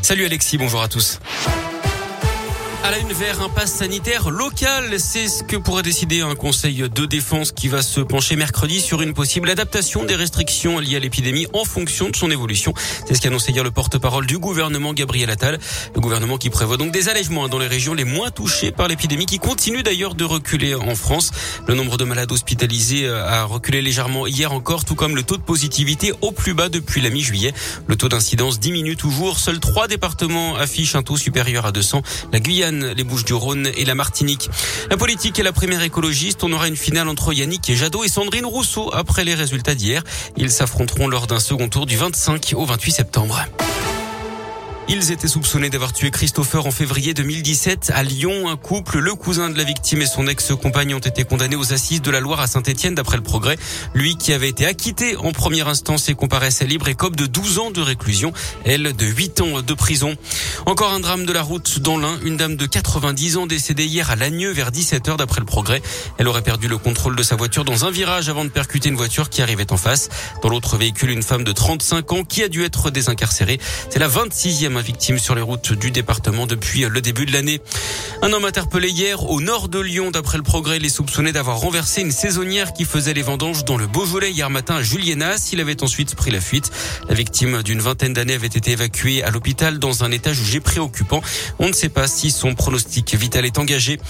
Salut Alexis, bonjour à tous. À la une vers un pass sanitaire local, c'est ce que pourrait décider un conseil de défense qui va se pencher mercredi sur une possible adaptation des restrictions liées à l'épidémie en fonction de son évolution. C'est ce qu'a annoncé hier le porte-parole du gouvernement Gabriel Attal. Le gouvernement qui prévoit donc des allègements dans les régions les moins touchées par l'épidémie qui continue d'ailleurs de reculer en France. Le nombre de malades hospitalisés euh, a reculé légèrement hier encore, tout comme le taux de positivité au plus bas depuis la mi-juillet. Le taux d'incidence diminue toujours. Seuls trois départements affichent un taux supérieur à 200. La Guyane les Bouches-du-Rhône et la Martinique. La politique est la première écologiste. On aura une finale entre Yannick et Jadot et Sandrine Rousseau après les résultats d'hier. Ils s'affronteront lors d'un second tour du 25 au 28 septembre. Ils étaient soupçonnés d'avoir tué Christopher en février 2017 à Lyon. Un couple, le cousin de la victime et son ex-compagne ont été condamnés aux assises de la Loire à Saint-Etienne d'après le progrès. Lui qui avait été acquitté en première instance et comparaissait libre et de 12 ans de réclusion. Elle de 8 ans de prison. Encore un drame de la route dans l'Ain. Une dame de 90 ans décédée hier à Lagneux vers 17h d'après le progrès. Elle aurait perdu le contrôle de sa voiture dans un virage avant de percuter une voiture qui arrivait en face. Dans l'autre véhicule, une femme de 35 ans qui a dû être désincarcérée. C'est la 26e victime sur les routes du département depuis le début de l'année. Un homme interpellé hier au nord de Lyon. D'après le progrès, il est soupçonné d'avoir renversé une saisonnière qui faisait les vendanges dans le Beaujolais hier matin à Julienas. Il avait ensuite pris la fuite. La victime d'une vingtaine d'années avait été évacuée à l'hôpital dans un état jugé préoccupant. On ne sait pas si son pronostic vital est engagé.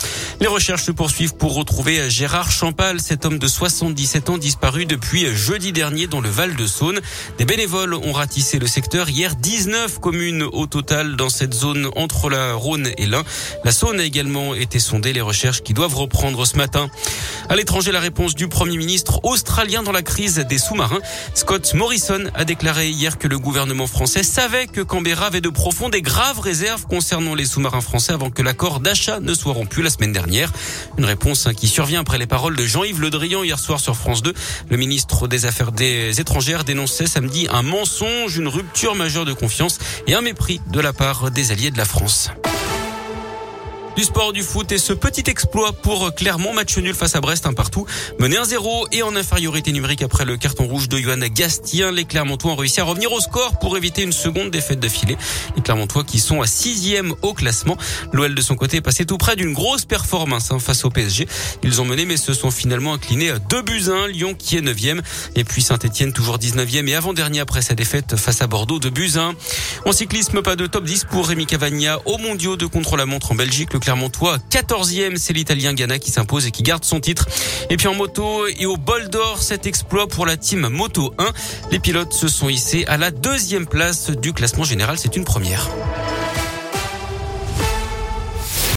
Les recherches se poursuivent pour retrouver Gérard Champal, cet homme de 77 ans disparu depuis jeudi dernier dans le Val de Saône. Des bénévoles ont ratissé le secteur hier. 19 communes au total dans cette zone entre la Rhône et l'Ain. La Saône a également été sondée. Les recherches qui doivent reprendre ce matin. À l'étranger, la réponse du Premier ministre australien dans la crise des sous-marins. Scott Morrison a déclaré hier que le gouvernement français savait que Canberra avait de profondes et graves réserves concernant les sous-marins français avant que l'accord d'achat ne soit rompu la semaine dernière. Une réponse qui survient après les paroles de Jean-Yves Le Drian hier soir sur France 2. Le ministre des Affaires des étrangères dénonçait samedi un mensonge, une rupture majeure de confiance et un mépris de la part des alliés de la France. Du sport, du foot et ce petit exploit pour Clermont, match nul face à Brest, un partout, mené 1-0 et en infériorité numérique après le carton rouge de Johan Gastien. Les Clermontois ont réussi à revenir au score pour éviter une seconde défaite d'affilée. Les Clermontois qui sont à sixième au classement. L'OL de son côté est passé tout près d'une grosse performance hein, face au PSG. Ils ont mené mais se sont finalement inclinés à 2 buts 1. Lyon qui est 9e et puis Saint-Etienne toujours 19e et avant-dernier après sa défaite face à Bordeaux de buts 1. En cyclisme, pas de top 10 pour Rémi Cavagna au mondiaux de contre-la-montre en Belgique. Clermontois 14e, c'est l'Italien Ghana qui s'impose et qui garde son titre. Et puis en moto et au bol d'or, cet exploit pour la team Moto 1. Les pilotes se sont hissés à la deuxième place du classement général. C'est une première.